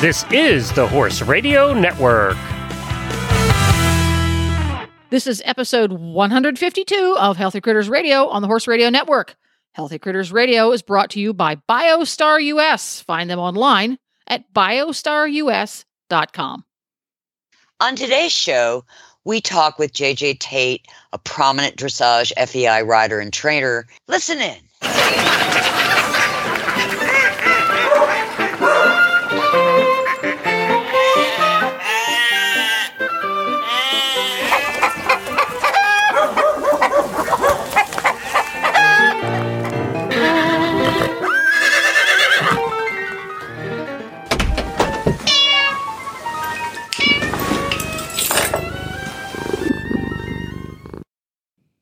This is the Horse Radio Network. This is episode 152 of Healthy Critters Radio on the Horse Radio Network. Healthy Critters Radio is brought to you by BioStar US. Find them online at biostarus.com. On today's show, we talk with JJ Tate, a prominent dressage FEI rider and trainer. Listen in.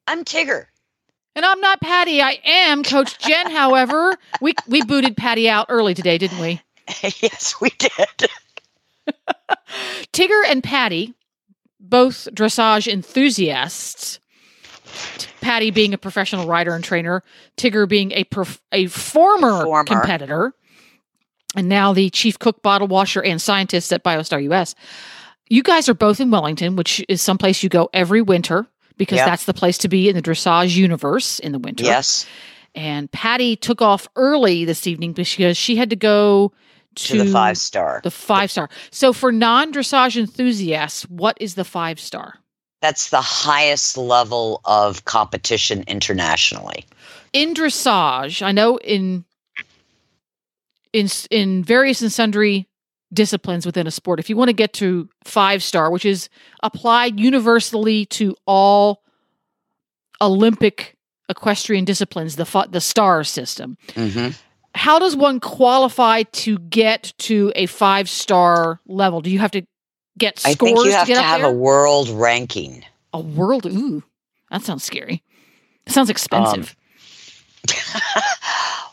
I'm Tigger. And I'm not Patty. I am Coach Jen. However, we we booted Patty out early today, didn't we? yes, we did. Tigger and Patty, both dressage enthusiasts. Patty being a professional rider and trainer, Tigger being a prof- a former, Former. competitor, and now the chief cook, bottle washer, and scientist at BioStar US. You guys are both in Wellington, which is someplace you go every winter because Yep. that's the place to be in the dressage universe in the winter. Yes, And Patty took off early this evening because she had to go to, to the five star. The five star. So for non dressage enthusiasts, what is the five star? That's the highest level of competition internationally. In dressage, I know in in in various and sundry disciplines within a sport, if you want to get to five star, which is applied universally to all Olympic equestrian disciplines, the the star system. hmm how does one qualify to get to a five star level? Do you have to get scores? I think you have to to, have there? a world ranking. A world? Ooh, that sounds scary. It sounds expensive.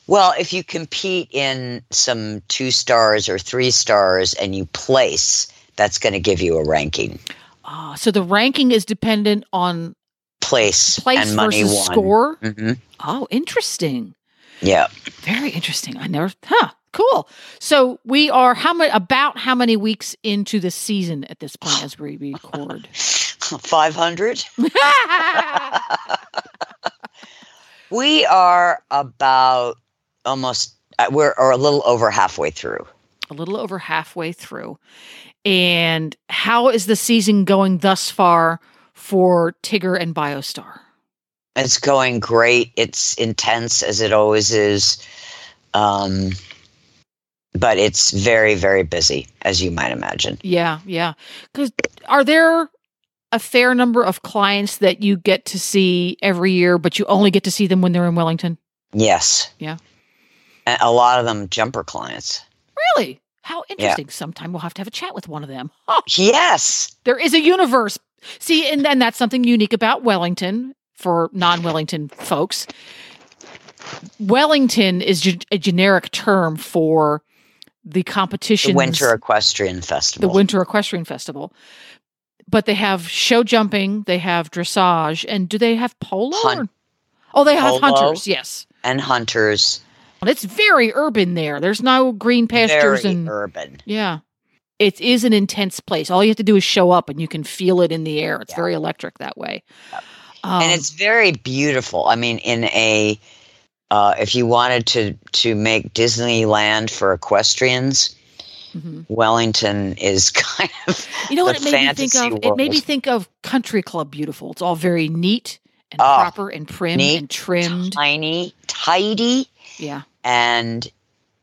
well, if you compete in some two stars or three stars and you place, that's going to give you a ranking. Ah, so the ranking is dependent on Place, place and money versus won. score. hmm Oh, interesting. Yeah. Very interesting. I never. Huh. Cool. So we are how many? About how many weeks into the season at this point as we record? 500? We are about almost, uh, we're or a little over halfway through. a little over halfway through. And how is the season going thus far for Tigger and Biostar? It's going great. It's intense as it always is. Um, but it's very, very busy, as you might imagine. Yeah, yeah. Because are there a fair number of clients that you get to see every year, but you only get to see them when they're in Wellington? Yes. Yeah. A lot of them jumper clients. Really? How interesting. Sometime we'll have to have a chat with one of them. Oh, Yes. There is a universe. See, and then that's something unique about Wellington for non Wellington folks. Wellington is ge- a generic term for the The competition. Winter Equestrian Festival. the Winter Equestrian Festival. But they have show jumping, they have dressage, and do they have polo? Hun- or- oh, they have Polo. hunters, yes. and hunters. And It's very urban there. There's no green pastures Very and urban. yeah. It is an intense place. All you have to do is show up and you can feel it in the air. It's Yeah. very electric that way. Yep. Um, and it's very beautiful. I mean, in a uh, if you wanted to to make Disneyland for equestrians, mhm. Wellington is kind of You know what it made me think of? It made me think of Country Club Beautiful. It's all very neat and Oh, proper and prim neat, and trimmed. tiny, tidy, Yeah. And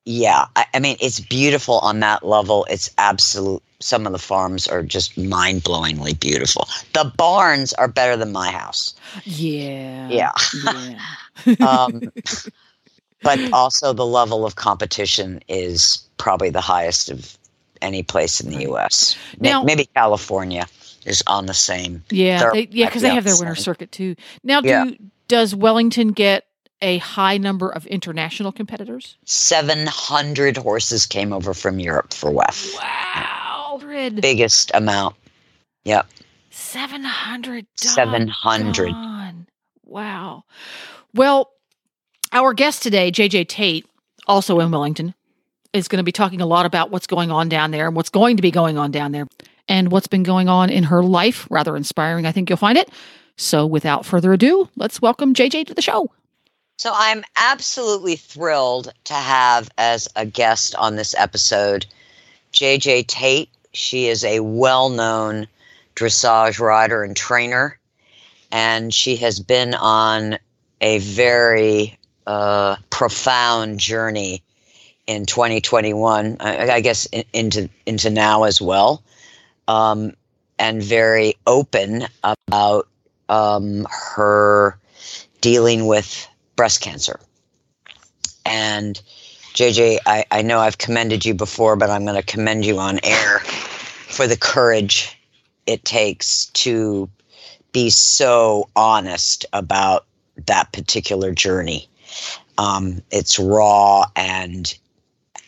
yeah, I, I mean, it's beautiful on that level. It's absolute. Some of the farms are just mind blowingly beautiful. The barns are better than my house. Yeah. Yeah. Yeah. um, but also the level of competition is probably the highest of any place in the. U.S. Now- maybe California is on the same. Yeah, they, yeah, because they have their winter circuit too. Now, do Yeah. does Wellington get a high number of international competitors? Seven hundred horses came over from Europe for WEF. Wow, Red. Biggest amount. Yep, seven hundred. seven hundred. Wow. Well, our guest today, JJ Tate, also in Wellington, is going to be talking a lot about what's going on down there and what's going to be going on down there and what's been going on in her life. Rather inspiring, I think you'll find it. So, without further ado, let's welcome JJ to the show. So, I'm absolutely thrilled to have as a guest on this episode JJ Tate. She is a well known dressage rider and trainer, and she has been on a very uh, profound journey in 2021. I, I guess in, into into now as well, um, and very open about um, her dealing with breast cancer. And JJ, I, I know I've commended you before, but I'm going to commend you on air for the courage it takes to be so honest about that particular journey. Um, it's raw, and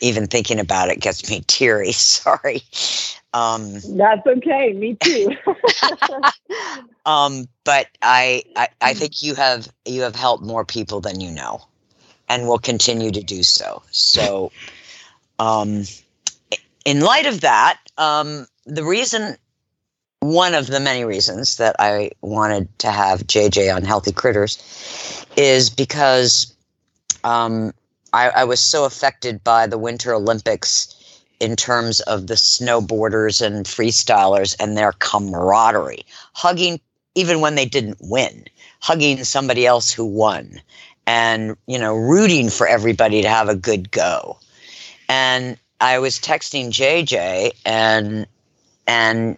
even thinking about it gets me teary. Sorry. Um, That's okay. Me too. um, but I, I, I think you have you have helped more people than you know, and will continue to do so. So, um, in light of that, um, the reason one of the many reasons that I wanted to have JJ on Healthy Critters is because um, I, I, was so affected by the Winter Olympics in terms of the snowboarders and freestylers and their camaraderie, hugging even when they didn't win, hugging somebody else who won, and you know rooting for everybody to have a good go. And I was texting JJ and and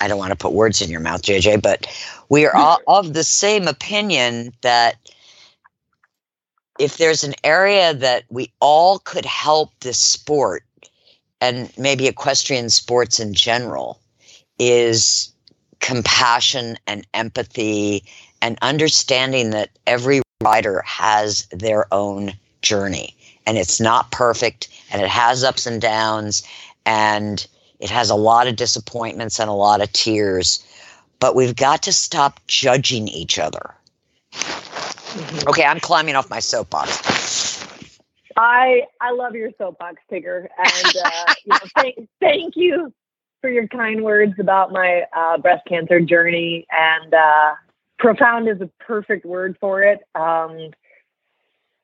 I don't want to put words in your mouth, JJ, but we are all of the same opinion that if there's an area that we all could help this sport and maybe equestrian sports in general is compassion and empathy and understanding that every rider has their own journey and it's not perfect and it has ups and downs and it has a lot of disappointments and a lot of tears, but we've got to stop judging each other. Mm-hmm. Okay, I'm climbing off my soapbox. I I love your soapbox, Tigger, and uh, you know, thank thank you for your kind words about my uh, breast cancer journey. And uh, profound is a perfect word for it. Um,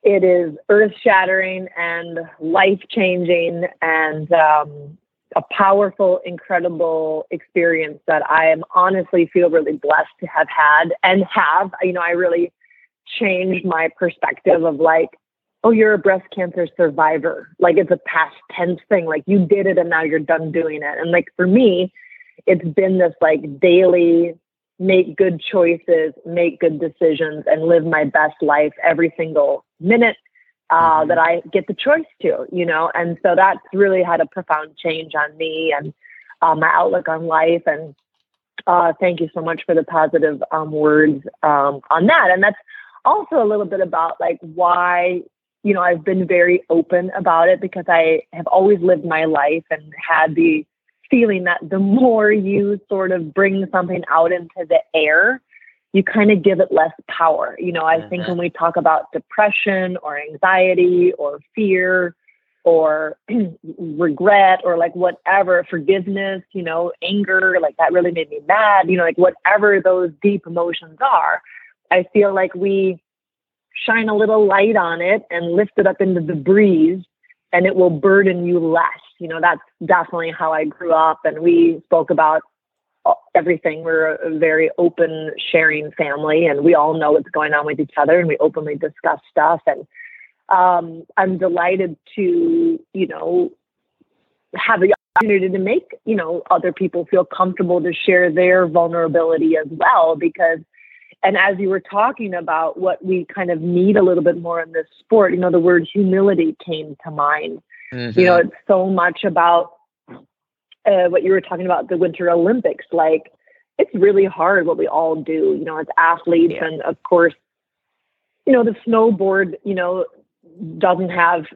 it is earth shattering and life changing, and um, a powerful, incredible experience that I am honestly feel really blessed to have had and have. You know, I really changed my perspective of like, oh, you're a breast cancer survivor. Like it's a past tense thing. Like you did it and now you're done doing it. And like for me, it's been this like daily make good choices, make good decisions, and live my best life every single minute, uh, mm-hmm. that I get the choice to, you know, and so that's really had a profound change on me and uh, my outlook on life. And uh, thank you so much for the positive um, words um, on that. And that's also a little bit about like why, you know, I've been very open about it because I have always lived my life and had the feeling that the more you sort of bring something out into the air, you kind of give it less power. You know, I mm-hmm. think when we talk about depression or anxiety or fear or regret or like whatever, forgiveness, you know, anger, like that really made me mad, you know, like whatever those deep emotions are, I feel like we shine a little light on it and lift it up into the breeze and it will burden you less. You know, that's definitely how I grew up. And we spoke about everything. We're a very open, sharing family, and we all know what's going on with each other, and we openly discuss stuff. And um, I'm delighted to, you know, have the opportunity to make, you know, other people feel comfortable to share their vulnerability as well. Because, and as you were talking about what we kind of need a little bit more in this sport, you know, the word humility came to mind. Mm-hmm. You know, it's so much about uh, what you were talking about the Winter Olympics, like it's really hard what we all do, you know, as athletes. Yeah. And of course, you know, the snowboard, you know, doesn't have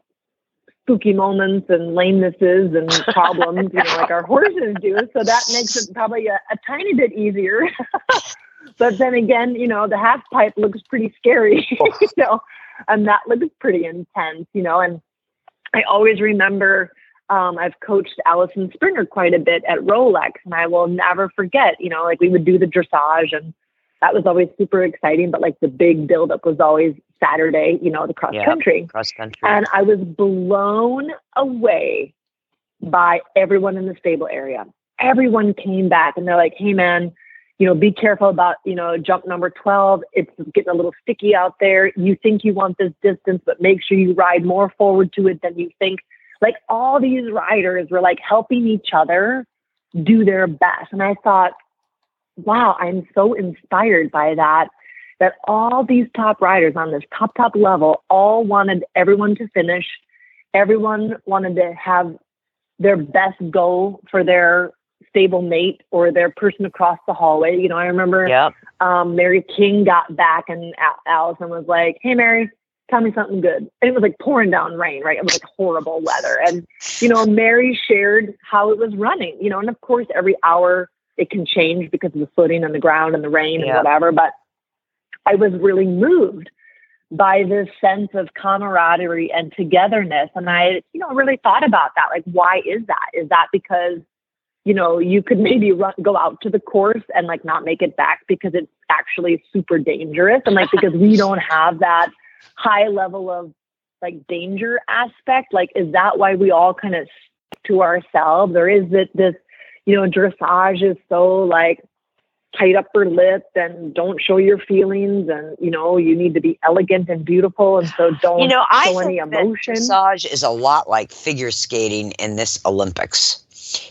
spooky moments and lamenesses and problems, you know, like our horses do. So that makes it probably a, a tiny bit easier. but then again, you know, the half pipe looks pretty scary, you know, and that looks pretty intense, you know, and I always remember um, I've coached Allison Springer quite a bit at Rolex, and I will never forget. You know, like we would do the dressage, and that was always super exciting. But like the big buildup was always Saturday. You know, the cross Yep. country, Cross country. and I was blown away by everyone in the stable area. Everyone came back, and they're like, "Hey, man." You know, be careful about, you know, jump number 12. It's getting a little sticky out there. You think you want this distance, but make sure you ride more forward to it than you think like all these riders were like helping each other do their best and i thought wow i'm so inspired by that that all these top riders on this top top level all wanted everyone to finish everyone wanted to have their best go for their stable mate or their person across the hallway you know i remember yep. um, Mary King got back and Al- Allison was like, Hey, Mary, tell me something good. And it was like pouring down rain, right? It was like horrible weather. And, you know, Mary shared how it was running, you know, and of course, every hour it can change because of the footing and the ground and the rain Yeah. and whatever. But I was really moved by this sense of camaraderie and togetherness. And I, you know, really thought about that. Like, why is that? Is that because you know, you could maybe run, go out to the course and like not make it back because it's actually super dangerous. And like, because we don't have that high level of like danger aspect, like, is that why we all kind of stick to ourselves? Or is it this, you know, dressage is so like tight upper lip and don't show your feelings and, you know, you need to be elegant and beautiful. And so don't You know, I show any emotion. dressage is a lot like figure skating in this Olympics.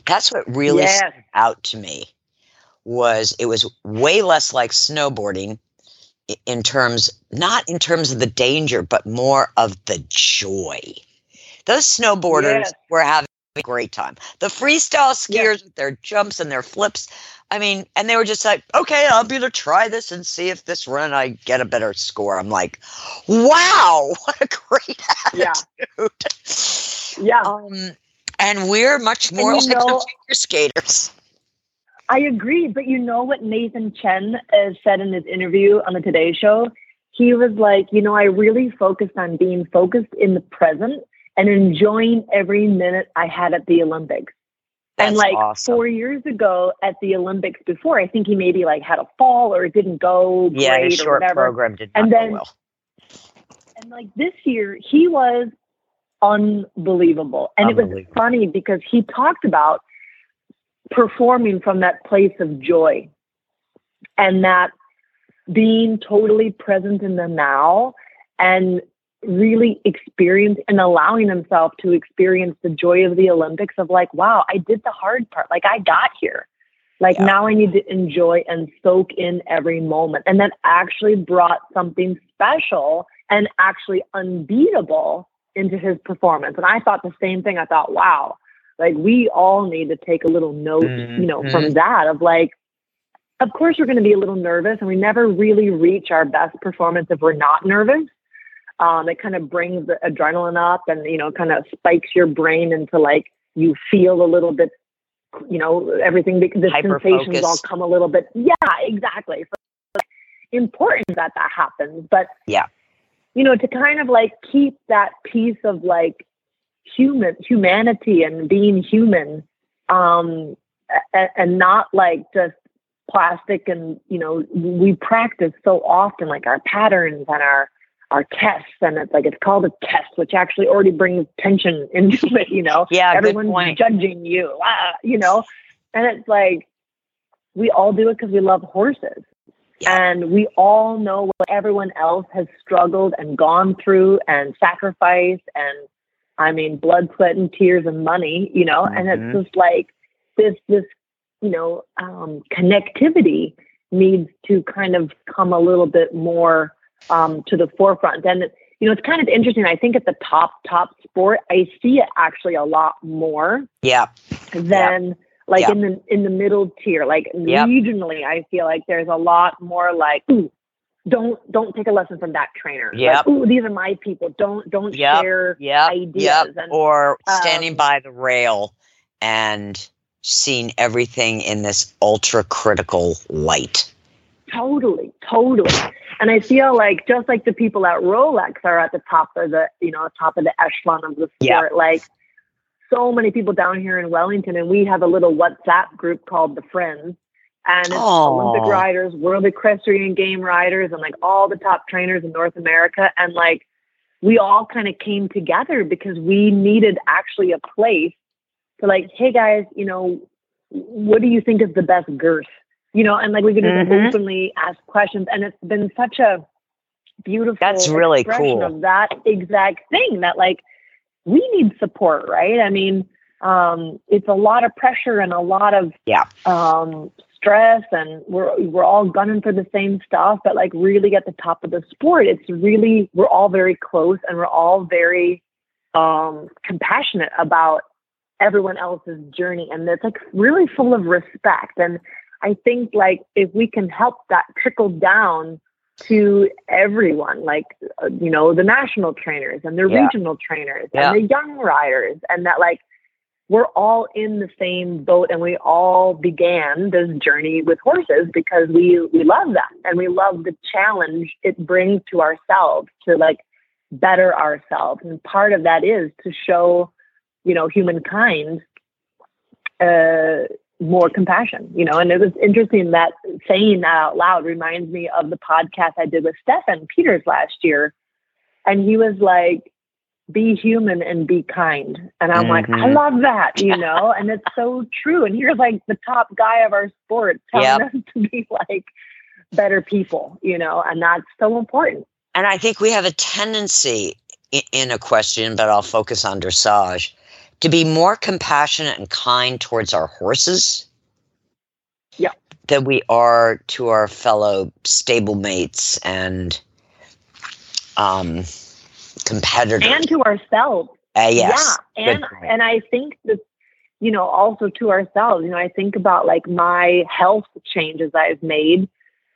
That's what really Yes. stood out to me. Was it was way less like snowboarding in terms not in terms of the danger, but more of the joy. Those snowboarders Yes. were having a great time. The freestyle skiers with their jumps and their flips. I mean, and they were just like, okay, I'll be able to try this and see if this run I get a better score. I'm like, wow, what a great Yeah. Yeah. Um, and we're much more like know- figure skaters. I agree, but you know what Nathan Chen uh, said in his interview on the Today Show? He was like, you know, I really focused on being focused in the present and enjoying every minute I had at the Olympics. That's and like awesome. four years ago at the Olympics before, I think he maybe like had a fall or it didn't go yeah, great or whatever. program did not And go then- well. And like this year, he was unbelievable. And it was funny because he talked about performing from that place of joy and that being totally present in the now and really experience and allowing himself to experience the joy of the Olympics of like, wow, I did the hard part. Like I got here. Like Yeah. now I need to enjoy and soak in every moment. And that actually brought something special and actually unbeatable into his performance. And I thought the same thing. I thought, wow, like we all need to take a little note, you know, from that of like, of course we're going to be a little nervous and we never really reach our best performance if we're not nervous. Um, it kind of brings the adrenaline up and, you know, kind of spikes your brain into like, you feel a little bit, you know, everything, the the sensations all come a little bit. Yeah, exactly. So it's important that that happens. But Yeah. You know, to kind of like keep that piece of like human humanity and being human, um, and, and not like just plastic and you know we practice so often like our patterns and our our tests and it's like it's called a test which actually already brings tension into it you know? Yeah, everyone's judging you ah, you know? And it's like we all do it because we love horses. And we all know what everyone else has struggled and gone through and sacrificed and i mean blood sweat and tears and money you know? And Mhm. it's just like this this you know um, connectivity needs to kind of come a little bit more um, to the forefront. And you know it's kind of interesting. I think at the top top sport i see it actually a lot more Yeah, than like Yeah. in the in the middle tier like Yep. regionally i feel like there's a lot more like ooh don't don't take a lesson from that trainer Yep. like, ooh these are my people don't don't Yep. share yeah, ideas yeah. and Or standing um, by the rail and seeing everything in this ultra critical light. totally totally And I feel like just like the people at Rolex are at the top of the, you know, top of the echelon of the sport, Yeah. like so many people down here in Wellington, and we have a little WhatsApp group called the Friends. And it's. Olympic riders, World Equestrian Game riders, and like all the top trainers in North America. And like we all kind of came together because we needed actually a place to like, hey guys, you know, what do you think is the best girth? You know, and like we could just Mhm. openly ask questions. And it's been such a beautiful That's really expression cool. of that exact thing that like we need support, right? I mean, um, it's a lot of pressure and a lot of Yeah. um, stress, and we're we're all gunning for the same stuff. But like, really at the top of the sport, it's really we're all very close, and we're all very um, compassionate about everyone else's journey, and it's like really full of respect. And I think like if we can help that trickle down to everyone, like uh, you know the national trainers and the Yeah. regional trainers Yeah. and the young riders, and that like we're all in the same boat and we all began this journey with horses because we we love them and we love the challenge it brings to ourselves to like better ourselves and part of that is to show you know humankind uh more compassion you know and it was interesting that saying that out loud reminds me of the podcast i did with Steffen Peters last year and he was like be human and be kind. And I'm like, I Mhm. love that, you know, and it's so true. And here's like the top guy of our sport telling Yep. us to be like better people, you know, and that's so important. And I think we have a tendency in, a question, but I'll focus on dressage, to be more compassionate and kind towards our horses. Yeah. Than we are to our fellow stablemates and um, competitors. And to ourselves. Uh, yes. Yeah. And and I think that you know, also to ourselves, you know, I think about like my health changes I've made.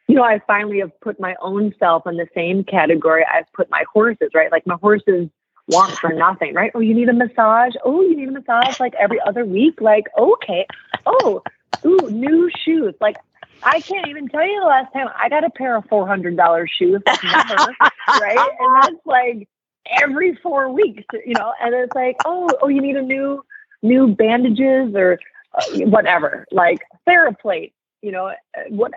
You know, I finally have put my own self in the same category I've put my horses, right? Like my horses want for nothing, right? Oh, you need a massage. Oh, you need a massage like every other week. Like, okay. Oh, ooh, new shoes. Like I can't even tell you the last time I got a pair of four hundred dollar shoes. Never, right? And that's like every four weeks, you know. And it's like, oh, oh, you need a new new bandages or uh, whatever, like Theraplate, you know, uh, what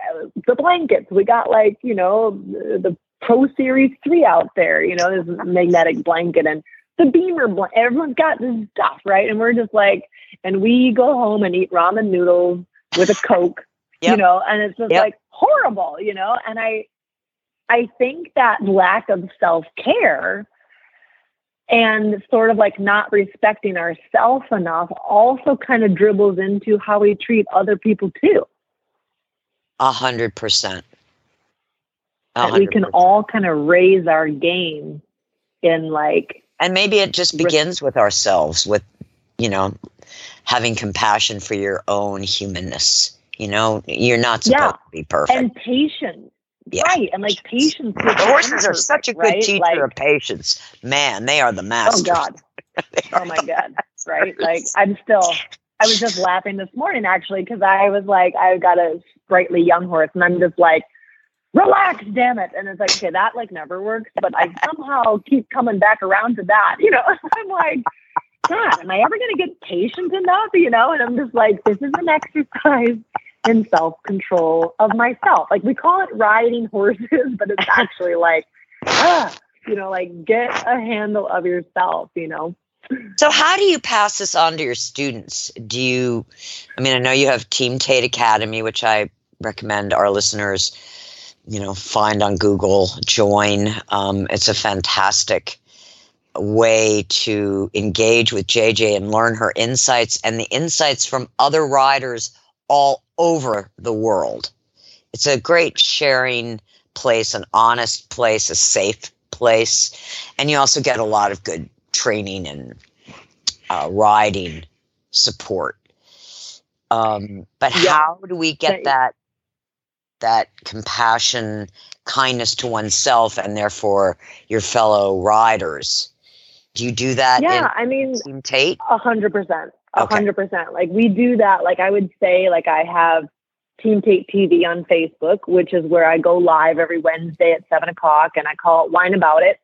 the blankets. We got like, you know, the Pro Series 3 out there, you know, this magnetic blanket and the Bemer blanket. Everyone's got this stuff, right? And we're just like, and we go home and eat ramen noodles with a Coke, you know, and it's just Yep. like horrible, you know, and I, I think that lack of self care and sort of like not respecting ourselves enough also kind of dribbles into how we treat other people too. A hundred percent. That we can all kind of raise our game in like, and maybe it just begins with ourselves with you know having compassion for your own humanness you know you're not supposed Yeah. to be perfect and patience. Yeah. Right. And like patience. the horses are such a good right? teacher Like, of patience man they are the oh, masters Oh God. Oh my God. Right. Like I'm still I was just laughing this morning actually because I was like, I got a sprightly young horse and I'm just like, relax, damn it. And it's like, okay, that like never works, but I somehow keep coming back around to that. You know, I'm like, God, am I ever gonna get patient enough? You know, and I'm just like, this is an exercise in self-control of myself. Like we call it riding horses, but it's actually like, ah, you know, like get a handle of yourself, you know. so how do you pass this on to your students do you i mean i know you have team tate academy which i recommend our listeners you know find on google join. Um, it's a fantastic way to engage with jj and learn her insights and the insights from other riders all over the world. It's a great sharing place an honest place a safe place. And you also get a lot of good training and uh, riding support. Um, but Yeah. how do we get that that compassion kindness to oneself and therefore your fellow riders do you do that Yeah, I mean, team tate a hundred percent, a hundred percent. Like we do that. Like I would say, like I have Team Tate TV on Facebook, which is where I go live every Wednesday at seven o'clock, and I call it Wine About It,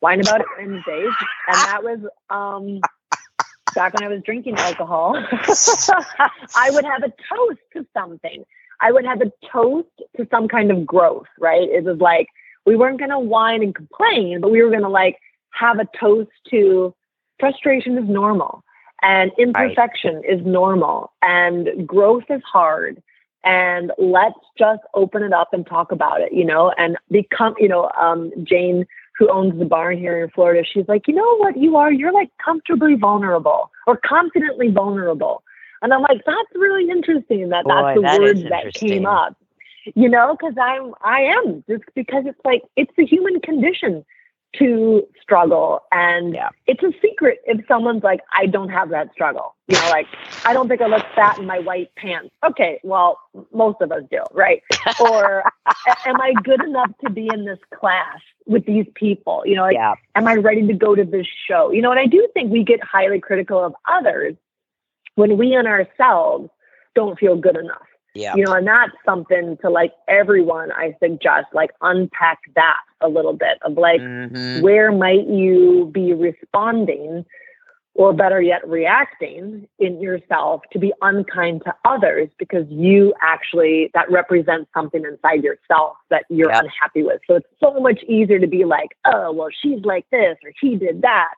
Wine About It Wednesdays, and that was um, back when I was drinking alcohol. I would have a toast to something. I would have a toast to some kind of growth, right? It was like we weren't going to whine and complain, but we were going to like have a toast to frustration is normal and imperfection right. is normal and growth is hard and let's just open it up and talk about it, you know, and become, you know, um, Jane, who owns the barn here in Florida, she's like, you know what you are? You're like comfortably vulnerable or confidently vulnerable. And I'm like, that's really interesting that Boy, that's the that word that came up, you know, because I'm, I am just because it's like, it's the human condition to struggle. And yeah. it's a secret if someone's like, I don't have that struggle. You know, like, I don't think I look fat in my white pants. Okay, well, most of us do, right? or am I good enough to be in this class with these people? You know, like, yeah. am I ready to go to this show? You know, and I do think we get highly critical of others when we in ourselves don't feel good enough. Yeah. You know, and that's something to like everyone I suggest like unpack that a little bit of like mm-hmm. where might you be responding or better yet reacting in yourself to be unkind to others because you actually that represents something inside yourself that you're yep. unhappy with. So it's so much easier to be like, "Oh, well she's like this or he did that."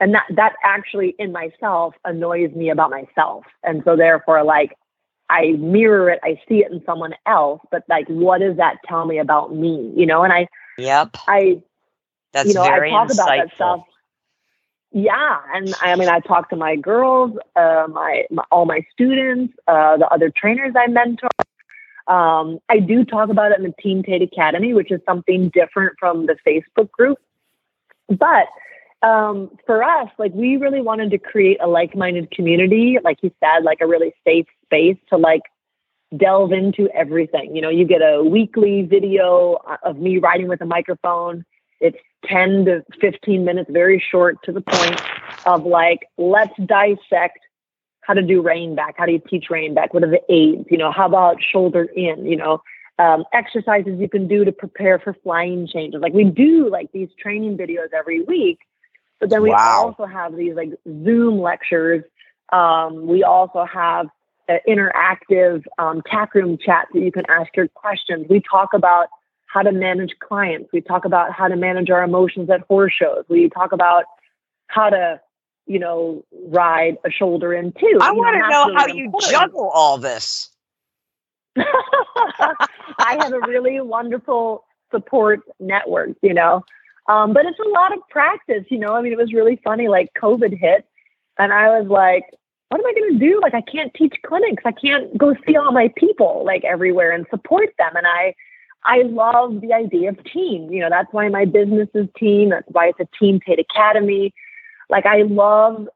And that that actually in myself annoys me about myself. And so therefore like I mirror it, I see it in someone else, but like, what does that tell me about me? You know, and I, yep, I, that's you know, I talk insightful. about that stuff. Yeah, and I mean, I talk to my girls, uh, my, my all my students, uh, the other trainers I mentor. Um, I do talk about it in the Team Tate Academy, which is something different from the Facebook group. But um, for us, like we really wanted to create a like-minded community, like you said, like a really safe space to like delve into everything. You know, you get a weekly video of me riding with a microphone. It's 10 to 15 minutes, very short to the point of like, let's dissect how to do rein back. How do you teach rein back? What are the aids? You know, how about shoulder in? You know, um, exercises you can do to prepare for flying changes. Like we do like these training videos every week but then we wow. also have these like Zoom lectures. Um, we also have interactive um, tap room chats that you can ask your questions. We talk about how to manage clients. We talk about how to manage our emotions at horse shows. We talk about how to, you know, ride a shoulder in too. I want to know, how you juggle all this. I have a really wonderful support network, you know. Um, but it's a lot of practice, you know. I mean, it was really funny. Like COVID hit, and I was like, "What am I going to do? Like, I can't teach clinics. I can't go see all my people like everywhere and support them." And I, I love the idea of team. You know, that's why my business is team. That's why it's a Team Tate Academy. Like, I love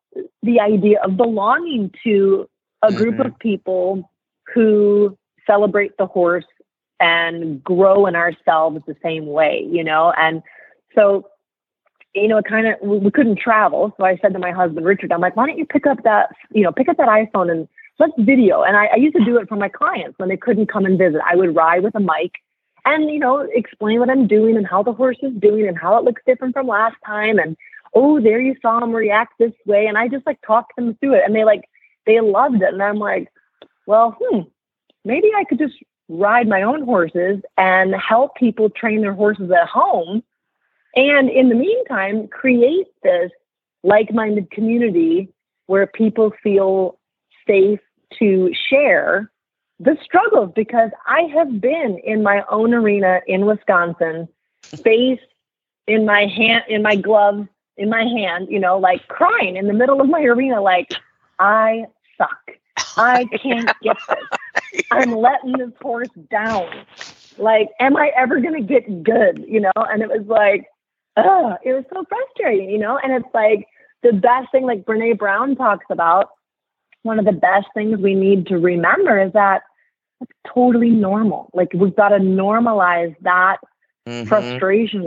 the idea of belonging to a group mm-hmm. of people who celebrate the horse and grow in ourselves the same way, you know, and so, you know, it kind of, we couldn't travel. So I said to my husband, Richard, I'm like, why don't you pick up that, you know, pick up that iPhone and let's video. And I, I used to do it for my clients when they couldn't come and visit. I would ride with a mic and, you know, explain what I'm doing and how the horse is doing and how it looks different from last time. And, oh, there you saw him react this way. And I just like talked them through it and they like, they loved it. And I'm like, well, hmm, maybe I could just ride my own horses and help people train their horses at home and in the meantime, create this like minded community where people feel safe to share the struggles because I have been in my own arena in Wisconsin, face in my hand, in my glove, in my hand, you know, like crying in the middle of my arena, like, I suck. I can't get this. I'm letting this horse down. Like, am I ever going to get good? You know? And it was like, oh, it was so frustrating, you know? And it's like the best thing, like Brene Brown talks about, one of the best things we need to remember is that it's totally normal. Like we've got to normalize that mm-hmm. frustration,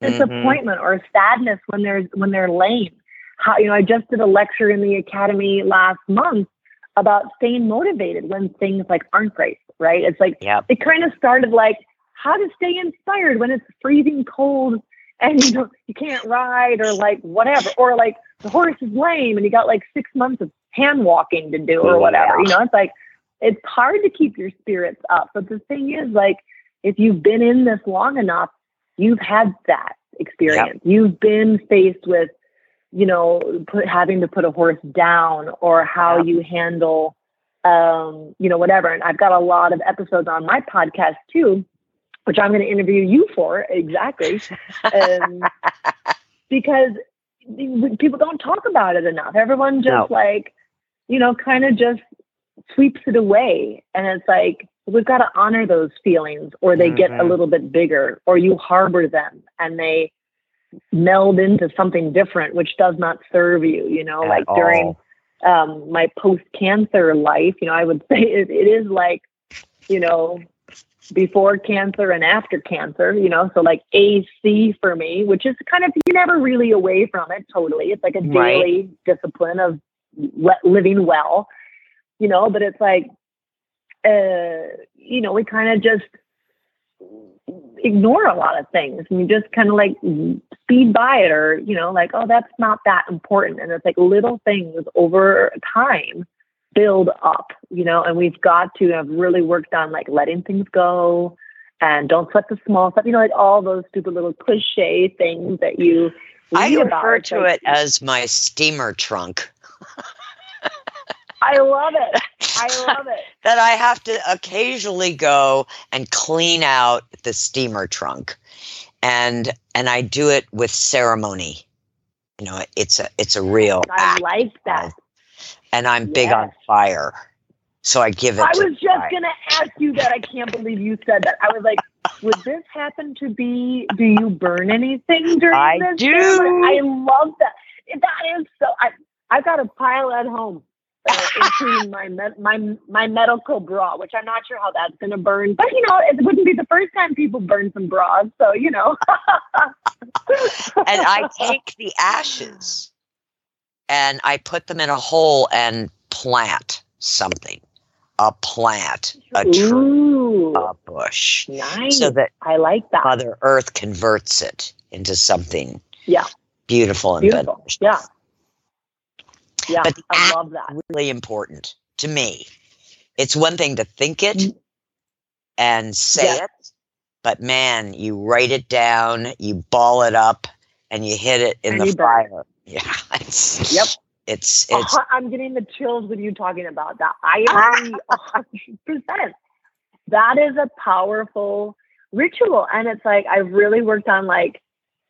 disappointment, mm-hmm. or sadness when there's when they're lame. How you know, I just did a lecture in the academy last month about staying motivated when things like aren't great right? It's like Yep. it kind of started like how to stay inspired when it's freezing cold and you know you can't ride or like whatever or like the horse is lame and you got like six months of hand walking to do or whatever you know it's like it's hard to keep your spirits up but the thing is like if you've been in this long enough you've had that experience. You've been faced with you know put having to put a horse down or how you handle um you know whatever and i've got a lot of episodes on my podcast too which i'm going to interview you for exactly um, because people don't talk about it enough everyone just No. like you know kind of just sweeps it away and it's like we've got to honor those feelings or they get a Mhm. little bit bigger or you harbor them and they meld into something different which does not serve you you know At like during um, my post cancer life, you know, I would say it, it is like, you know, before cancer and after cancer, you know, so like AC for me, which is kind of, you're never really away from it totally. It's like a Right. daily discipline of living well, you know, but it's like, uh, you know, we kind of just ignore a lot of things and you just kind of like speed by it or you know like oh that's not that important and it's like little things over time build up you know and we've got to have really worked on like letting things go and don't sweat the small stuff you know like all those stupid little cliche things that you I about. refer to like, it as my steamer trunk i love it i love it that I have to occasionally go and clean out the steamer trunk. And and I do it with ceremony. You know, it's a it's a real i act. like that and I'm big on fire. So I give it I was just fire. gonna ask you that. I can't believe you said that. I was like, would this happen to be? Do you burn anything during I this? do. ceremony? I love that. That is so. I I've got a pile at home, uh, including my me- my my medical bra, which I'm not sure how that's gonna burn. But you know, it wouldn't be the first time people burn some bras. So you know. and I take the ashes and I put them in a hole and plant something. A plant, a tree, Ooh, a bush. nice. So that I like that. Mother Earth converts it into something Yeah. beautiful and Beautiful. beneficial. Yeah. Yeah, But I love that. really important to me. It's one thing to think it Mm. and say it, but man, you write it down, you ball it up, and you hit it in And the fire. Yeah, it's Yep. it's it's I'm getting the chills with you talking about that. I agree ah. hundred percent. That is a powerful ritual, and it's like I've really worked on like,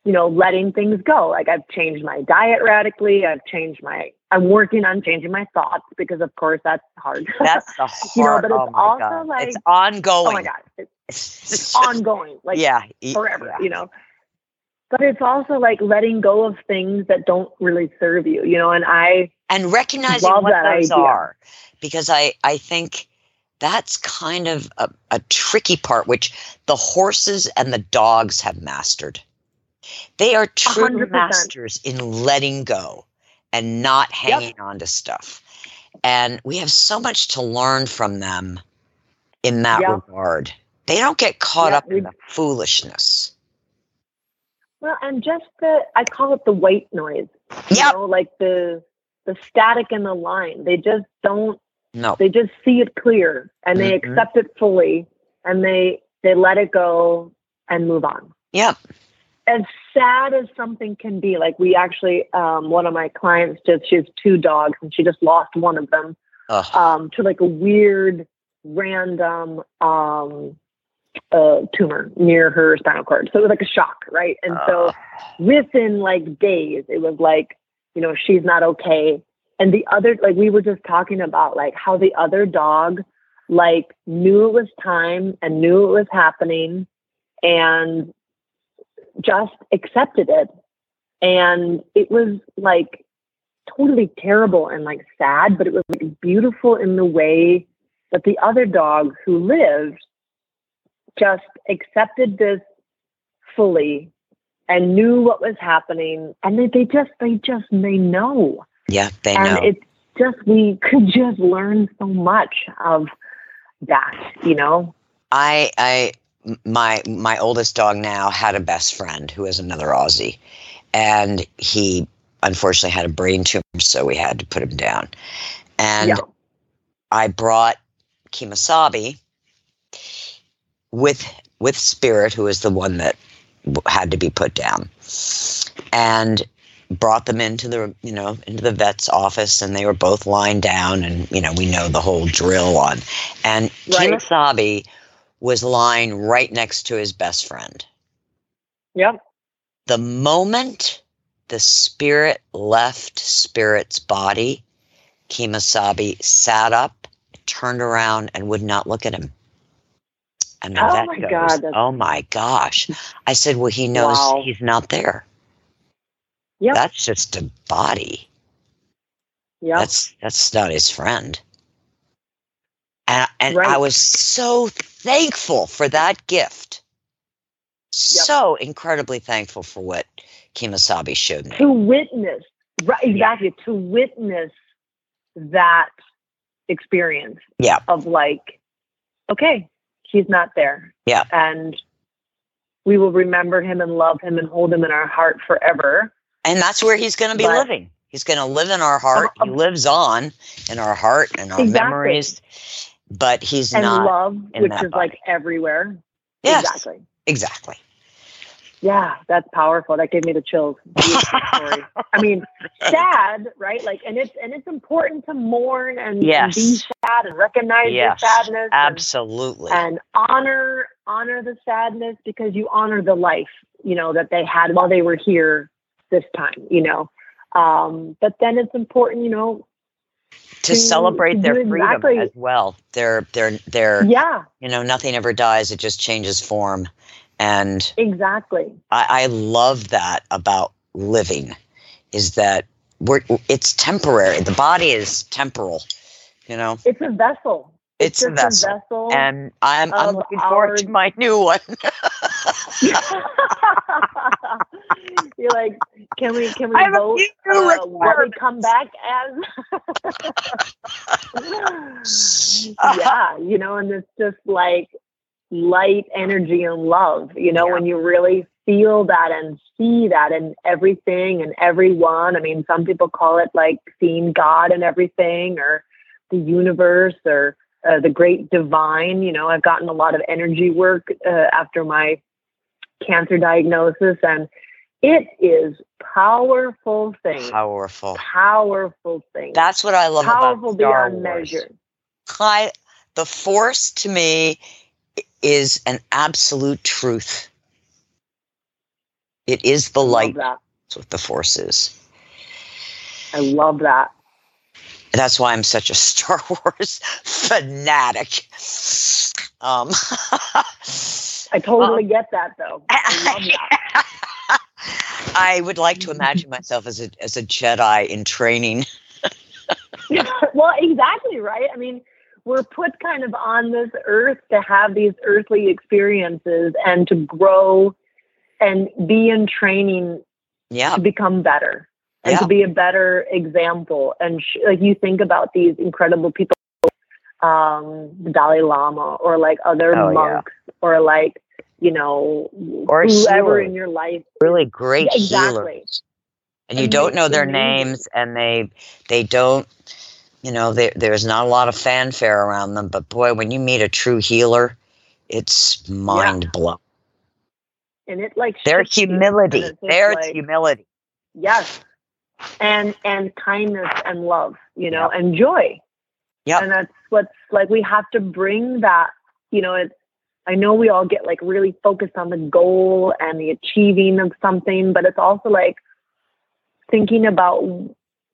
you know, letting things go. Like I've changed my diet radically. I've changed my. I'm working on changing my thoughts because, of course, that's hard. that's the hard. You know, but it's oh also God. like- it's ongoing. oh my god, it's ongoing, like yeah, forever. yeah. You know. But it's also like letting go of things that don't really serve you, you know. And I and recognizing what those idea. are because i i think that's kind of a, a tricky part which the horses and the dogs have mastered they are true hundred percent. masters in letting go and not hanging on to stuff and we have so much to learn from them in that Yeah. regard they don't get caught Yeah, up in the foolishness Well, and just the I call it the white noise. You know, like the the static in the line. They just don't no they just see it clear and they Mhm. accept it fully and they they let it go and move on. yep As sad as something can be, like we actually um one of my clients just she has two dogs and she just lost one of them Ugh. um to like a weird random um uh tumor near her spinal cord. So it was like a shock, right? And so within like days it was like you know she's not okay and the other like we were just talking about like how the other dog like knew it was time and knew it was happening and just accepted it and it was like totally terrible and like sad but it was like beautiful in the way that the other dog who lived just accepted this fully and knew what was happening and they, they just they just they know yeah they and know it's just we could just learn so much of that, you know? i i my my oldest dog now had a best friend who is another Aussie, and he unfortunately had a brain tumor, so we had to put him down. And yeah. I brought Kimasabi with with Spirit, who was the one that had to be put down, and brought them into the you know into the vet's office, and they were both lying down, and you know we know the whole drill on, and Right. Kimasabi was lying right next to his best friend. Yep. The moment the spirit left Spirit's body, Kimasabi sat up, turned around, and would not look at him. And Oh vet my goes, God, that's- "Oh my gosh!" I said, "Well, he knows Wow. he's not there. Yep. That's just a body. Yep. That's that's not his friend." And, and I was so thankful for that gift. So incredibly thankful for what Kimasabi showed me. to witness, right? Exactly. To witness that experience Yeah. of like, okay, he's not there. Yeah. And we will remember him and love him and hold him in our heart forever. And that's where he's going to be But- living. He's going to live in our heart. He Um, lives on in our heart and our Exactly. memories. But he's and not. love, which is like everywhere. Yes, Exactly. exactly. Yeah, that's powerful. That gave me the chills. I mean, sad, right? Like, and it's and it's important to mourn and, and be sad and recognize Yes, your sadness Absolutely. and honor honor the sadness because you honor the life you know that they had while they were here this time. You know, um, but then it's important, you know. to to- celebrate their freedom exactly- as well. Their their their Yeah, you know, nothing ever dies, it just changes form. And exactly. I, I love that about living is that we're it's temporary. The body is temporal, you know. It's a vessel. It's, a just vessel. And I'm I'm looking forward to my new one. You're like, can we can we I vote uh, what we come back as? yeah, you know, and it's just like light energy and love. You know, Yeah. when you really feel that and see that in everything and everyone. I mean, some people call it like seeing God and everything or the universe or uh, the great divine. You know, I've gotten a lot of energy work uh, after my cancer diagnosis, and it is powerful thing. Powerful. Powerful thing. That's what I love powerful about Star beyond Wars. measure. I, the Force to me is an absolute truth. It is the light. Love that. That's what the Force is. I love that. That's why I'm such a Star Wars fanatic. Um, I totally get that though. I that. I would like to imagine myself as a as a Jedi in training. well, exactly right. I mean, we're put kind of on this earth to have these earthly experiences and to grow and be in training Yeah, to become better and Yeah. to be a better example. And sh- like you think about these incredible people, um, the Dalai Lama or like other Oh, yeah. monks or like, you know, Or whoever healers. in your life. really great Yeah, exactly. healers. And you And don't know their names, and they they don't. You know, there there's not a lot of fanfare around them. But boy, when you meet a true healer, it's mind blowing. And it like Their humility, And it's just their like- humility. Yes. And and kindness and love, you know, and joy. yeah And that's what's like we have to bring that, you know, it's I know we all get like really focused on the goal and the achieving of something, but it's also like thinking about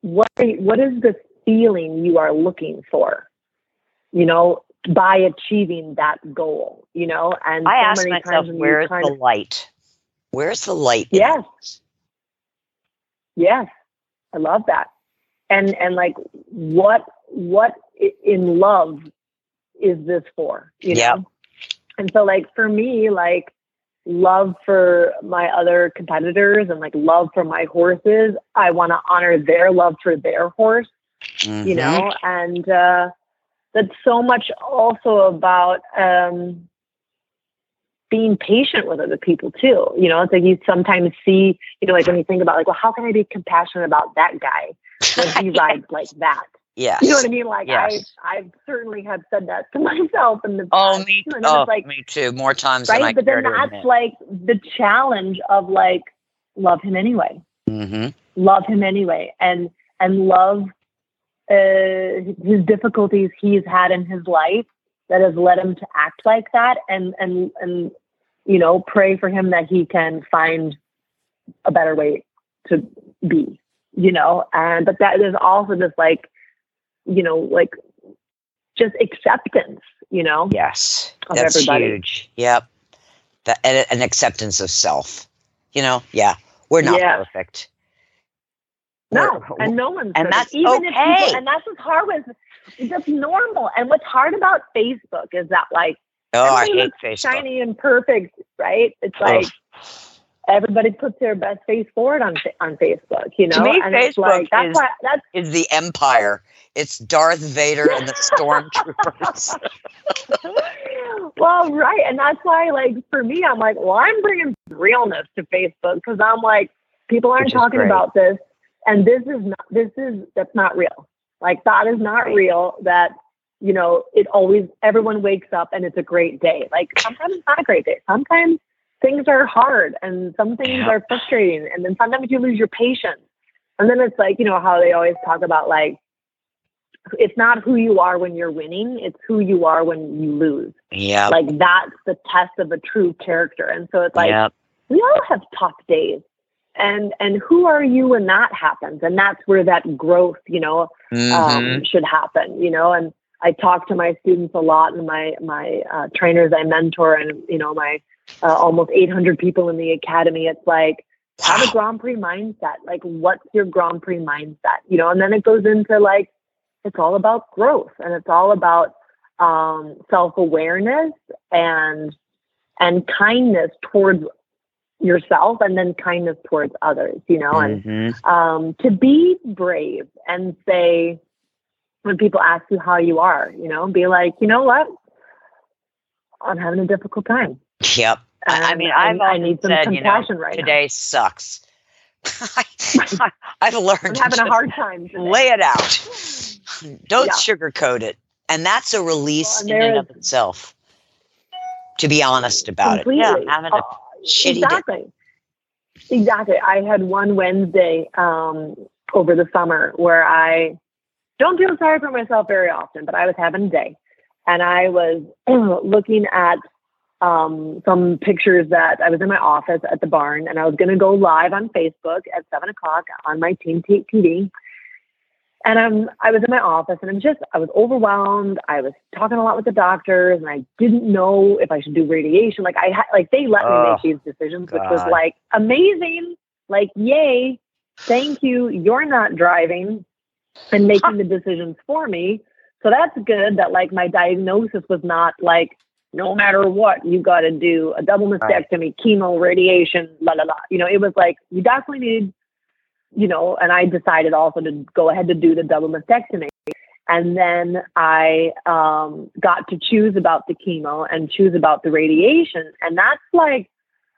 what what is the feeling you are looking for, you know, by achieving that goal, you know. And I so ask many myself, times when you where's the of- light? Where's the light? Yes. Yes, I love that. And and like what what in love is this for? You Yeah. know? And so like for me, like love for my other competitors and like love for my horses, I want to honor their love for their horse, you Mhm. know, and uh that's so much also about um, being patient with other people too. You know, it's like you sometimes see, you know, like when you think about like, well, how can I be compassionate about that guy when he rides like that? Yeah, You know what I mean? Like Yes. I, I certainly have said that to myself in the Oh, past, me, and oh, like, me too. More times than I right? But then that's admit. like the challenge of like love him anyway, hmm love him anyway, and and love uh, his difficulties he's had in his life that has led him to act like that, and and and you know pray for him that he can find a better way to be, you know, and but that is also this like, you know, like just acceptance, you know, Yes, Of that's everybody. huge. Yep, that and an acceptance of self. You know, yeah, we're not Yeah. perfect. No, We're- and no one's and that's even if okay. people, and that's what's hard with that's normal. And what's hard about Facebook is that like oh, I hate Facebook. shiny and perfect, right? It's like everybody puts their best face forward on on Facebook, you know. To me, and Facebook like that's is- why that's Is the Empire? It's Darth Vader and the Stormtroopers. well, right, and that's why, like, for me, I'm like, well, I'm bringing realness to Facebook because I'm like, people aren't talking great. about this, and this is not, this is that's not real. Like, that is not real. That you know, it always everyone wakes up and it's a great day. Like, sometimes it's not a great day. Sometimes things are hard, and some things are frustrating, and then sometimes you lose your patience. And then it's like, you know, how they always talk about like, it's not who you are when you're winning, it's who you are when you lose Yeah. like that's the test of a true character and so it's like yep. we all have tough days and and who are you when that happens? And that's where that growth you know Mhm. um, should happen you know? And i talk to my students a lot and my my uh, trainers i mentor and you know my uh, almost 800 people in the academy. It's like have a grand prix mindset. Like what's your grand prix mindset? You know and then it goes into like it's all about growth and it's all about um, self-awareness and and kindness towards yourself and then kindness towards others you know and Mhm. um, to be brave and say when people ask you how you are you know be like you know what i'm having a difficult time Yep. I, I mean, I- I've I need some said, you know, compassion right now. today sucks. I, have learned i'm having a hard time today. lay it out. Don't Yeah. sugarcoat it. And that's a release Well, in and of itself. To be honest about it. Yeah, Shitty day. exactly. Exactly. I had one Wednesday um, over the summer where I don't feel sorry for myself very often, but I was having a day, and I was looking at um, some pictures that I was in my office at the barn, and I was going to go live on Facebook at seven o'clock on my Team TV. And I'm, I was in my office and I'm just, I was overwhelmed. I was talking a lot with the doctors and I didn't know if I should do radiation. Like I had, like they let me Oh, make these decisions, which was like amazing. Like, yay. Thank you. You're not driving and making the decisions for me. So that's good that like my diagnosis was not like, no matter what, you got to do a double Right. mastectomy, chemo, radiation, la la la. You know, it was like, you definitely need you know, and I decided also to go ahead to do the double mastectomy. And then I um, got to choose about the chemo and choose about the radiation. And that's like,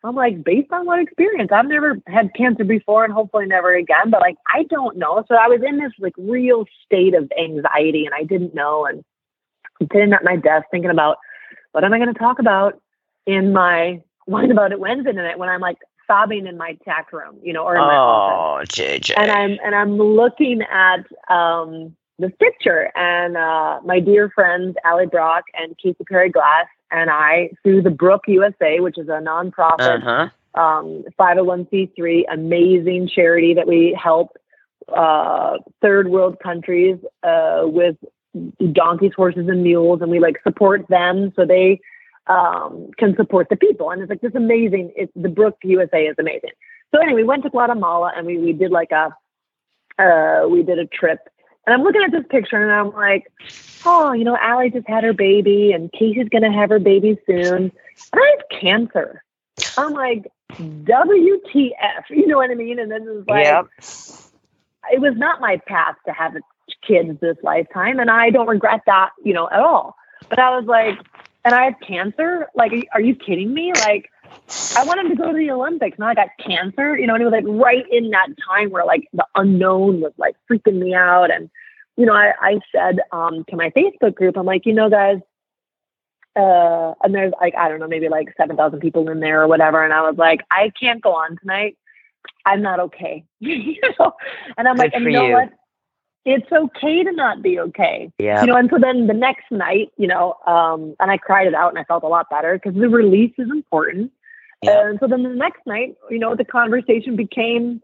I'm like, based on what experience? I've never had cancer before and hopefully never again, but like, I don't know. So I was in this like real state of anxiety and I didn't know. And I'm sitting at my desk thinking about what am I going to talk about in my Wine About It Wednesday night when I'm like sobbing in my tack room, you know, or in my office Oh, JJ. and I'm and I'm looking at um, this picture, and uh, my dear friends Allie Brock and Kasey Perry Glass and I, through the Brooke USA, which is a nonprofit uh-huh. um, 501c3 amazing charity that we help uh, third world countries uh, with donkeys, horses, and mules, and we like support them so they um, can support the people. And it's like this amazing. It's the Brooke USA is amazing. So anyway, we went to Guatemala and we we did like a uh, we did a trip. And I'm looking at this picture and I'm like, oh, you know, Allie just had her baby and Kasey's gonna have her baby soon. And I have cancer. I'm like, WTF, you know what I mean? And then it was like, yep. it was not my path to have kids this lifetime, and I don't regret that, you know, at all. But I was like, and I have cancer. Like, are you kidding me? Like, I wanted to go to the Olympics. Now I got cancer, you know, and it was like right in that time where like the unknown was like freaking me out. And, you know, I, I said um, to my Facebook group, I'm like, you know, guys, uh, and there's like, I don't know, maybe like 7,000 people in there or whatever. And I was like, I can't go on tonight. I'm not okay. you know? And I'm Good like, and you know you. what? It's okay to not be okay. Yeah. You know, and so then the next night, you know, um, and I cried it out and I felt a lot better because the release is important. Yeah. And so then the next night, you know, the conversation became,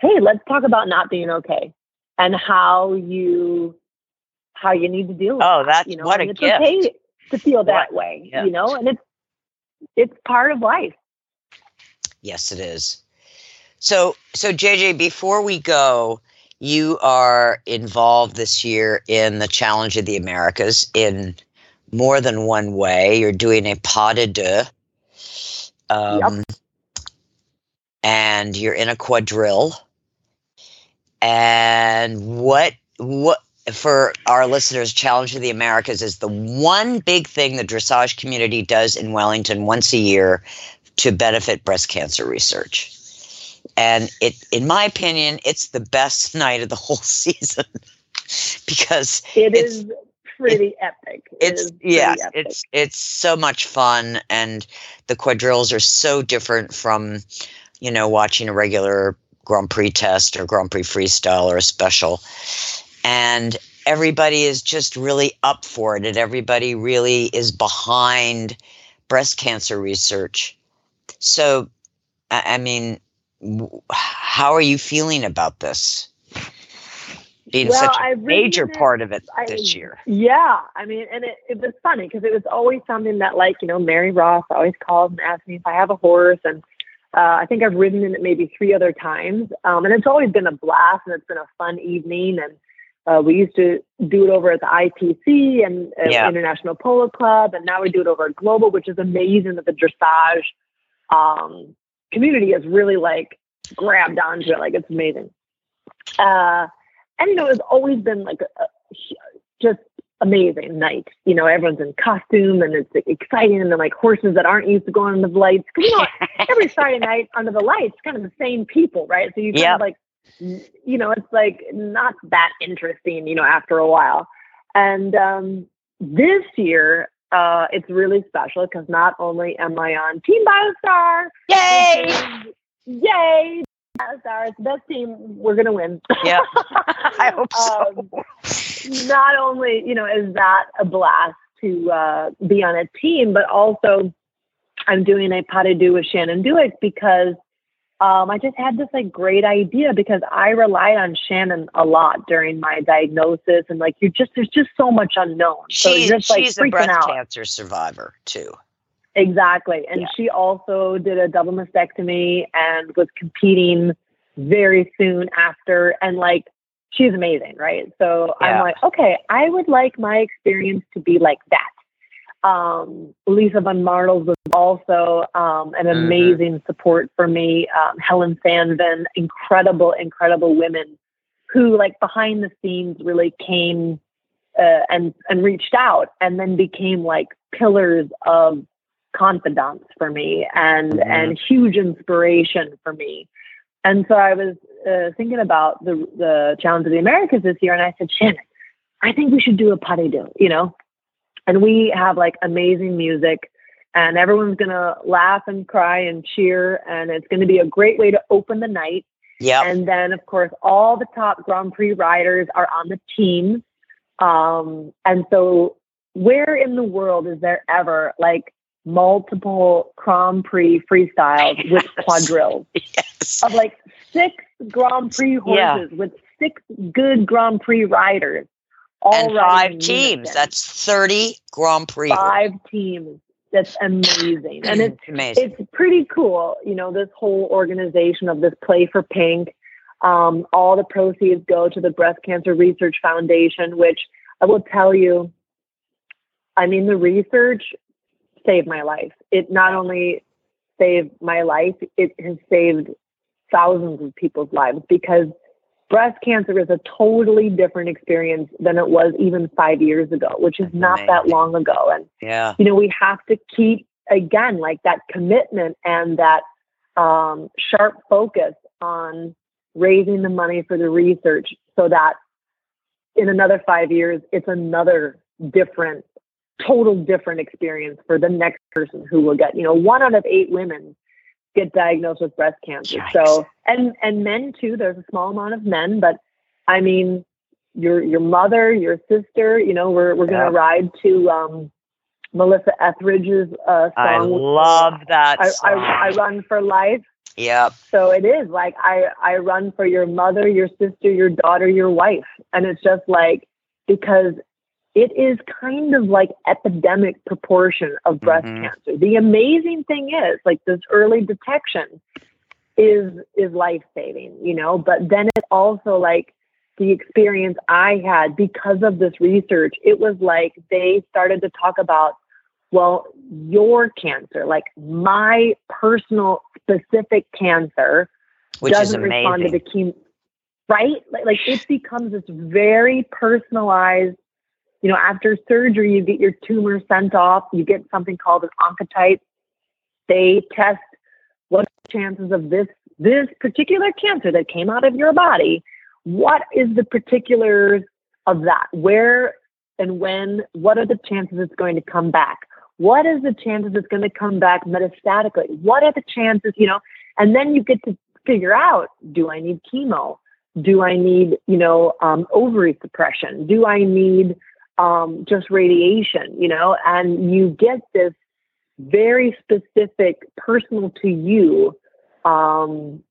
hey, let's talk about not being okay and how you how you need to deal with Oh, that, that's you know, what a it's gift. okay to feel that What- way, you know, and it's it's part of life. Yes, it is. So, so JJ, before we go, you are involved this year in the Challenge of the Americas in more than one way. You're doing a pas de deux, um, and you're in a quadrille. And what what for our listeners, Challenge of the Americas is the one big thing the dressage community does in Wellington once a year to benefit breast cancer research. And it, in my opinion, it's the best night of the whole season because It It's- is pretty epic. It it's yeah, epic. it's it's so much fun, and the quadrilles are so different from, you know, watching a regular Grand Prix test or Grand Prix freestyle or a special, and everybody is just really up for it, and everybody really is behind breast cancer research. So, I, I mean, how are you feeling about this? Being Well, such a I've major part of it I- this year. Yeah, I mean, and it, it was funny because it was always something that, like, you know, Mary Ross always calls and asks me if I have a horse, and uh, I think I've ridden in it maybe three other times, um, and it's always been a blast and it's been a fun evening, and uh, we used to do it over at the IPC and uh, Yeah. International Polo Club, and now we do it over at Global, which is amazing that the dressage um, community has really like grabbed onto it, like it's amazing. Uh, and you know, it's always been like a, a just amazing night. You know, everyone's in costume and it's exciting, and then like horses that aren't used to going under the lights. 'Cause, you know, every Friday night under the lights, kind of the same people, right? So you kind Yep. of like, you know, it's like not that interesting, you know, after a while. And um, this year, uh, it's really special because not only am I on Team Biostar, Yay! is- yay, Biostar, it's the best team. We're gonna win. Yeah, I hope so. Um, not only you know is that a blast to uh, be on a team, but also I'm doing a pas de deux with Shannon Dueck because um, I just had this like great idea because I relied on Shannon a lot during my diagnosis and like you just there's just so much unknown. So she's you're just like she's a breast out. cancer survivor too. Exactly. And Yeah. she also did a double mastectomy and was competing very soon after. And like, she's amazing, right? So Yeah. I'm like, okay, I would like my experience to be like that. Um, Lisa Van Martels was also um, an Mhm. amazing support for me. Um, Helen Sandvin, incredible, incredible women who, like, behind the scenes really came uh, and and reached out and then became like pillars of confidants for me and Mhm. and huge inspiration for me. And so I was uh, thinking about the the challenge of the Americas this year, and I said, Shannon, I think we should do a de deux, you know. And we have like amazing music, and everyone's gonna laugh and cry and cheer, and it's gonna be a great way to open the night. Yep. And then, of course, all the top Grand Prix riders are on the team. Um, and so, where in the world is there ever like multiple Grand Prix freestyles with quadrilles yes. of like six Grand Prix horses Yeah. with six good Grand Prix riders? All And five teams. That's thirty Grand Prix. five teams. That's amazing, and it's amazing. it's pretty cool, you know, this whole organization of this Play for Pink. Um, all the proceeds go to the Breast Cancer Research Foundation, which I will tell you, I mean, the research saved my life. It not only saved my life, it has saved thousands of people's lives because breast cancer is a totally different experience than it was even five years ago, which is not that long ago. And Yeah. you know, we have to keep again like that commitment and that um, sharp focus on raising the money for the research so that in another five years, it's another different, total different experience for the next person who will get, you know, one out of eight women get diagnosed with breast cancer. Yikes. So, and, and men too, there's a small amount of men, but I mean, your, your mother, your sister, you know, we're, we're Yeah. to ride to, um, Melissa Etheridge's uh, song. I love that I. I, I run for life. yep. So it is like I, I run for your mother, your sister, your daughter, your wife. And it's just like, because it is kind of like epidemic proportion of breast Mhm. cancer. The amazing thing is like this early detection is, is life saving, you know, but then it also like the experience I had because of this research, it was like they started to talk about well, your cancer, like my personal specific cancer, Which doesn't respond to the chemo, right? Like, like it becomes this very personalized. You know, after surgery, you get your tumor sent off. You get something called an oncotype. They test what chances of this this particular cancer that came out of your body. What is the particulars of that? Where and when? What are the chances it's going to come back? What is the chances it's going to come back metastatically? What are the chances? You know, and then you get to figure out: Do I need chemo? Do I need, you know, um, ovary suppression? Do I need um, just radiation? You know, and you get this very specific, personal to you um,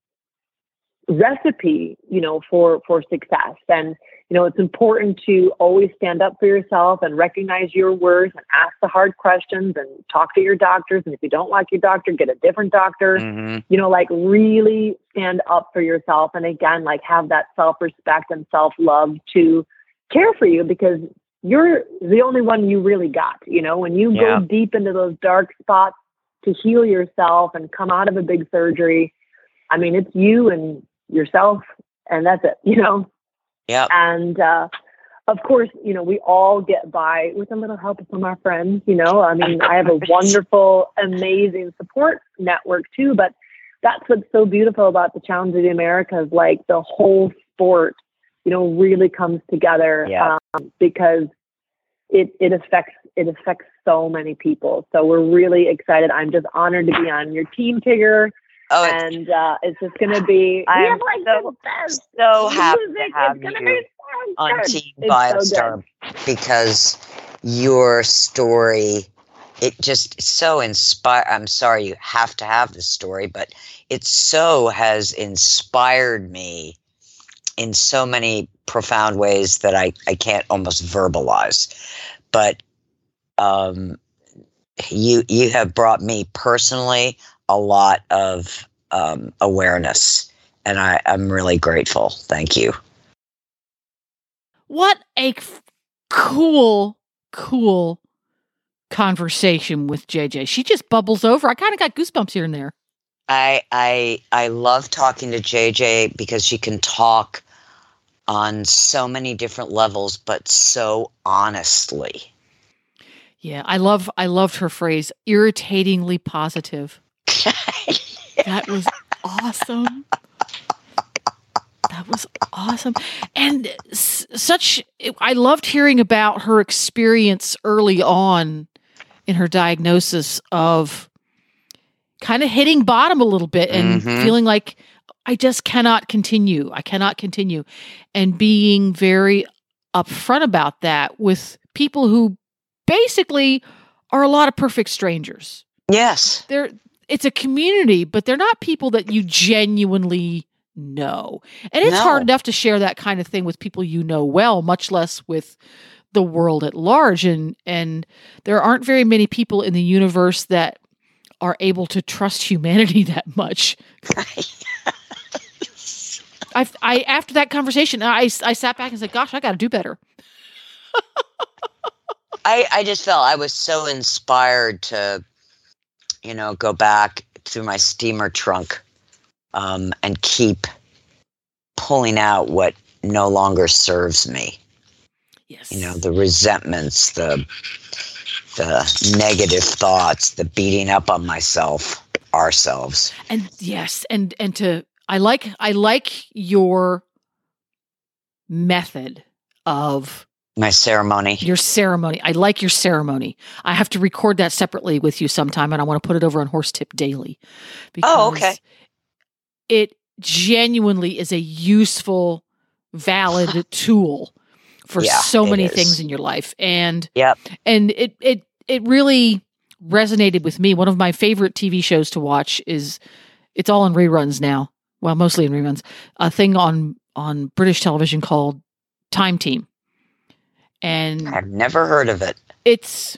recipe, you know, for for success. And you know, it's important to always stand up for yourself and recognize your worth and ask the hard questions and talk to your doctors. And if you don't like your doctor, get a different doctor. Mhm. You know, like really stand up for yourself. And again, like have that self respect and self love to care for you because you're the only one you really got. You know, when you Yeah. go deep into those dark spots to heal yourself and come out of a big surgery, I mean, it's you and yourself, and that's it, you know? Yep. And uh, of course, you know, we all get by with a little help from our friends, you know. I mean, I have a wonderful, amazing support network too, but that's what's so beautiful about the Challenge of the Americas. Like the whole sport, you know, really comes together Yeah. um, because it it affects it affects so many people. So we're really excited. I'm just honored to be on your team, Tigger, Oh, it's and uh, it's just going to be. I'm like so- the best so happy music. to have it's you be so on good. Team It's so Biostar because your story it just so inspire I'm sorry you have to have this story, but it so has inspired me in so many profound ways that I, I can't almost verbalize. But um you you have brought me personally a lot of um, awareness and I, I'm really grateful. Thank you. What a f- cool, cool conversation with JJ. She just bubbles over. I kind of got goosebumps here and there. I I I love talking to JJ because she can talk on so many different levels, but so honestly. Yeah, I love I loved her phrase irritatingly positive. That was awesome. That was awesome. And s- such I loved hearing about her experience early on in her diagnosis of kind of hitting bottom a little bit and Mhm. feeling like I just cannot continue. I cannot continue and being very upfront about that with people who basically are a lot of perfect strangers yes. they're it's a community, but they're not people that you genuinely know. And it's No. hard enough to share that kind of thing with people you know well, much less with the world at large. And and there aren't very many people in the universe that are able to trust humanity that much. I, I after that conversation, I, I sat back and said, "Gosh, I got to do better." I, I just felt I was so inspired to, you know, go back through my steamer trunk um, and keep pulling out what no longer serves me. Yes. You know, the resentments, the the negative thoughts, the beating up on myself, ourselves. and yes, and and to I like I like your method of My ceremony. your ceremony. I like your ceremony. I have to record that separately with you sometime, and I want to put it over on Horse Tip Daily. Oh, okay. It genuinely is a useful, valid tool for Yeah, so many is. things in your life, and Yep. and it it it really resonated with me. One of my favorite TV shows to watch is it's all in reruns now. Well, mostly in reruns. A thing on on British television called Time Team, and I've never heard of it. it's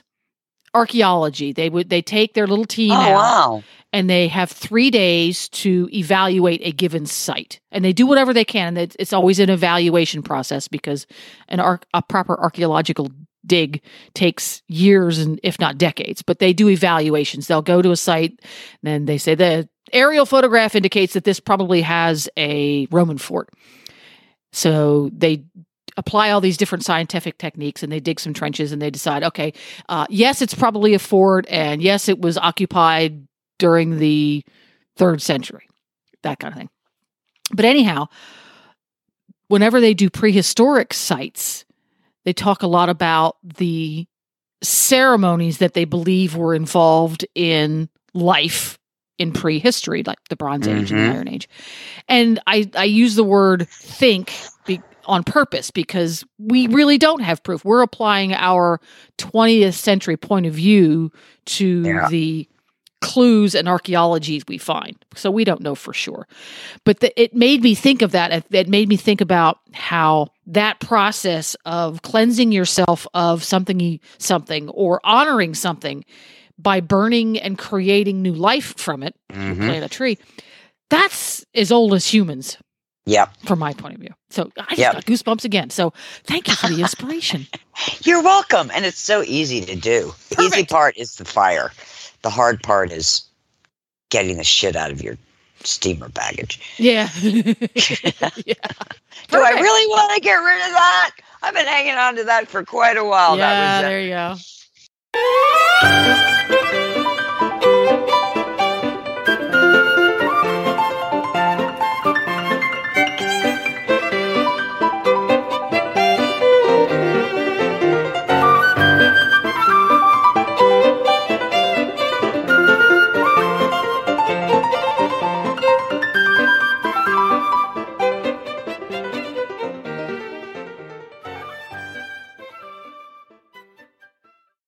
archaeology. They would they take their little team Oh out wow. and they have three days to evaluate a given site, and they do whatever they can. It's, it's always an evaluation process because an arc a proper archaeological dig takes years and if not decades. But they do evaluations. They'll go to a site, and then they say the aerial photograph indicates that this probably has a Roman fort. So they apply all these different scientific techniques and they dig some trenches and they decide, okay, uh, yes, it's probably a fort, and yes, it was occupied during the third century, that kind of thing. But anyhow, whenever they do prehistoric sites, they talk a lot about the ceremonies that they believe were involved in life in prehistory, like the Bronze Age and the Mhm. Iron Age. And I, I use the word think be, on purpose because we really don't have proof. We're applying our 20th century point of view to Yeah. the clues and archaeologies we find. So we don't know for sure. But the, it made me think of that. It- It made me think about how that process of cleansing yourself of something, something, or honoring something by burning and creating new life from it, Mhm. plant a tree, that's as old as humans Yeah. from my point of view. So I just Yep. got goosebumps again. So thank you for the inspiration. You're welcome. And it's so easy to do. The easy part is the fire. The hard part is getting the shit out of your steamer baggage. yeah. yeah. Do I really want to get rid of that? I've been hanging on to that for quite a while. yeah, there you go.